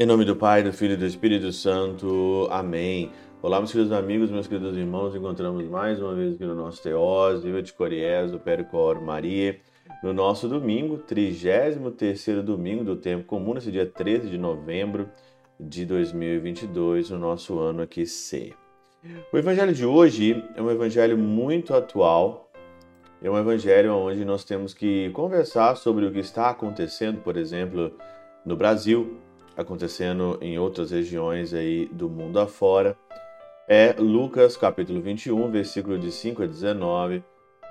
Em nome do Pai, do Filho e do Espírito Santo. Amém. Olá, meus queridos amigos, meus queridos irmãos. Encontramos mais uma vez aqui no nosso Teós, Viva de Coriés, do Percor Maria, no nosso domingo, 33 domingo do tempo comum, nesse dia 13 de novembro de 2022, no nosso ano aqui C. O evangelho de hoje é um evangelho muito atual, é um evangelho onde nós temos que conversar sobre o que está acontecendo, por exemplo, no Brasil, acontecendo em outras regiões aí do mundo afora, é Lucas capítulo 21, versículo de 5 a 19,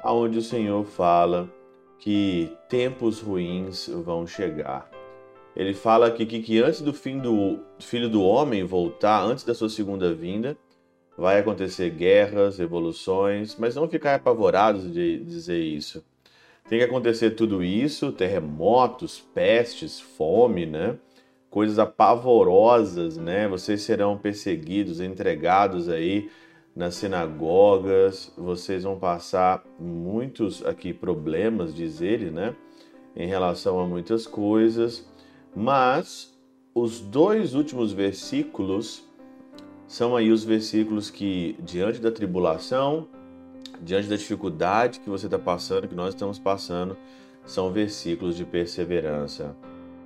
aonde o Senhor fala que tempos ruins vão chegar. Ele fala aqui que, que antes do fim do filho do homem voltar, antes da sua segunda vinda, vai acontecer guerras, revoluções, mas não ficar apavorados de dizer isso. Tem que acontecer tudo isso, terremotos, pestes, fome, né? Coisas apavorosas, né? Vocês serão perseguidos, entregados aí nas sinagogas, vocês vão passar muitos aqui problemas, diz ele, né? Em relação a muitas coisas, mas os dois últimos versículos são aí os versículos que, diante da tribulação, diante da dificuldade que você está passando, que nós estamos passando, são versículos de perseverança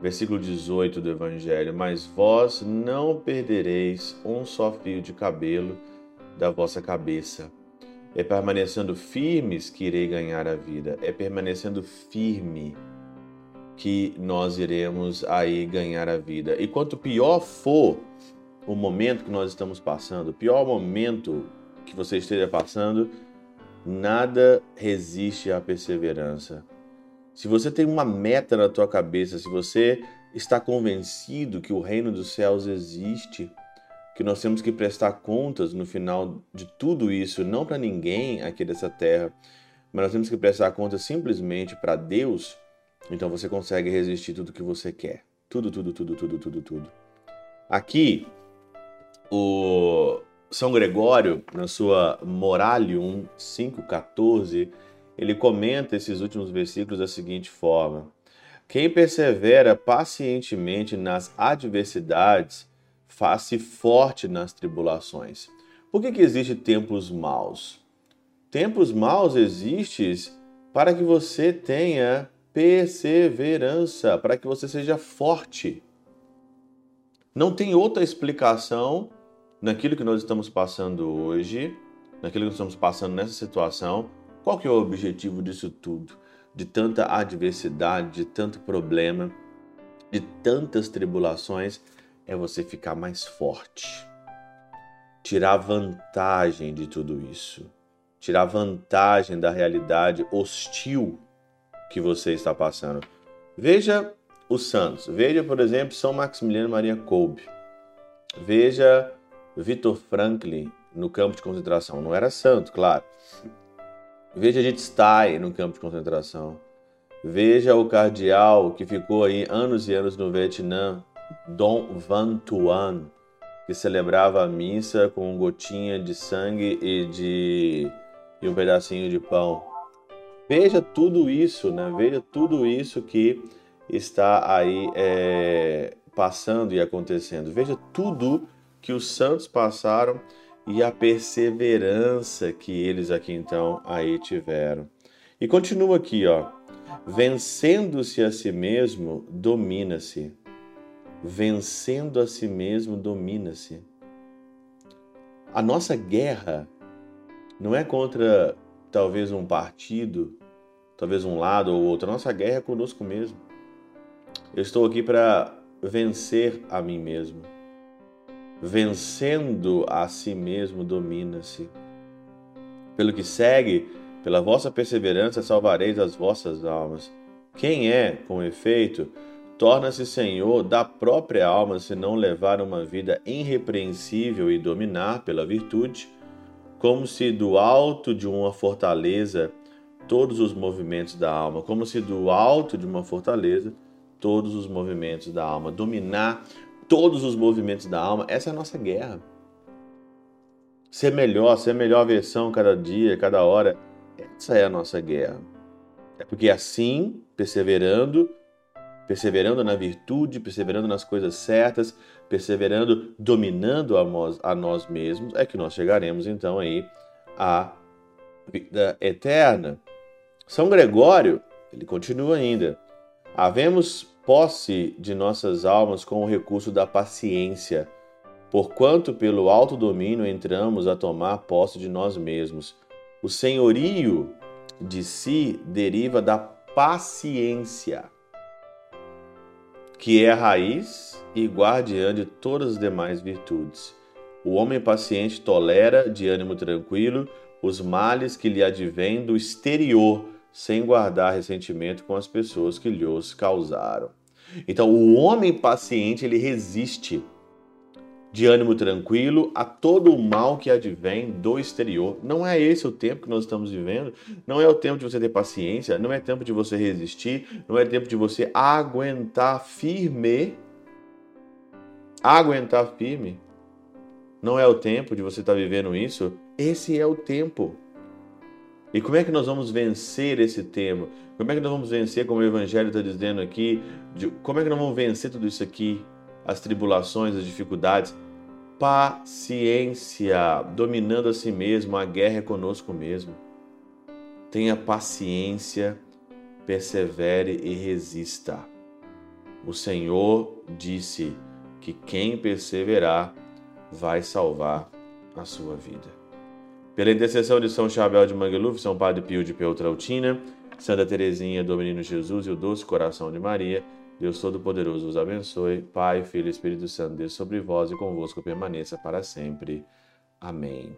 versículo 18 do Evangelho: Mas vós não perdereis um só fio de cabelo da vossa cabeça. É permanecendo firmes que irei ganhar a vida. É permanecendo firme que nós iremos aí ganhar a vida. E quanto pior for o momento que nós estamos passando, o pior momento que você esteja passando, nada resiste à perseverança. Se você tem uma meta na tua cabeça, se você está convencido que o reino dos céus existe, que nós temos que prestar contas no final de tudo isso, não para ninguém aqui dessa terra, mas nós temos que prestar contas simplesmente para Deus, então você consegue resistir tudo que você quer. Tudo, tudo, tudo, tudo, tudo, tudo. Aqui, o São Gregório, na sua Moralium 5,14, ele comenta esses últimos versículos da seguinte forma: Quem persevera pacientemente nas adversidades, faz-se forte nas tribulações. Por que, que existe tempos maus? Tempos maus existem para que você tenha perseverança, para que você seja forte. Não tem outra explicação naquilo que nós estamos passando hoje, naquilo que nós estamos passando nessa situação, qual que é o objetivo disso tudo? De tanta adversidade, de tanto problema, de tantas tribulações, é você ficar mais forte. Tirar vantagem de tudo isso. Tirar vantagem da realidade hostil que você está passando. Veja os santos. Veja, por exemplo, São Maximiliano Maria Kolbe. Veja Vitor Franklin no campo de concentração. Não era santo, claro, Veja Edith Stein no campo de concentração. Veja o cardeal que ficou aí anos e anos no Vietnã, Dom Van Tuan, que celebrava a missa com gotinha de sangue e de e um pedacinho de pão. Veja tudo isso, né? Veja tudo isso que está aí é, passando e acontecendo. Veja tudo que os santos passaram e a perseverança que eles aqui então aí tiveram. E continua aqui, ó. Vencendo-se a si mesmo, domina-se. Vencendo a si mesmo, domina-se. A nossa guerra não é contra talvez um partido, talvez um lado ou outro. A nossa guerra é conosco mesmo. Eu estou aqui para vencer a mim mesmo vencendo a si mesmo, domina-se. Pelo que segue, pela vossa perseverança salvareis as vossas almas. Quem é, com efeito, torna-se senhor da própria alma se não levar uma vida irrepreensível e dominar pela virtude, como se do alto de uma fortaleza todos os movimentos da alma, como se do alto de uma fortaleza todos os movimentos da alma, dominar todos os movimentos da alma. Essa é a nossa guerra. Ser melhor, ser a melhor versão cada dia, cada hora. Essa é a nossa guerra. É porque assim, perseverando, perseverando na virtude, perseverando nas coisas certas, perseverando, dominando a nós, a nós mesmos, é que nós chegaremos então aí à vida eterna. São Gregório, ele continua ainda. Havemos posse de nossas almas com o recurso da paciência, porquanto pelo alto domínio entramos a tomar posse de nós mesmos. O senhorio de si deriva da paciência que é a raiz e guardiã de todas as demais virtudes. O homem paciente tolera, de ânimo tranquilo, os males que lhe advêm do exterior, sem guardar ressentimento com as pessoas que lhe os causaram. Então, o homem paciente ele resiste de ânimo tranquilo a todo o mal que advém do exterior. Não é esse o tempo que nós estamos vivendo. Não é o tempo de você ter paciência, não é tempo de você resistir, não é tempo de você aguentar firme. Aguentar firme. Não é o tempo de você estar vivendo isso. Esse é o tempo. E como é que nós vamos vencer esse tempo? Como é que nós vamos vencer, como o Evangelho está dizendo aqui? De, como é que nós vamos vencer tudo isso aqui? As tribulações, as dificuldades? paciência, dominando a si mesmo, a guerra é conosco mesmo. Tenha paciência, persevere e resista. O Senhor disse que quem perseverar vai salvar a sua vida. Pela intercessão de São Chabel de Mangluf, São Padre Pio de Peltrautina, Santa Teresinha do Menino Jesus e o Doce Coração de Maria, Deus Todo-Poderoso vos abençoe. Pai, Filho e Espírito Santo, Deus sobre vós e convosco permaneça para sempre. Amém.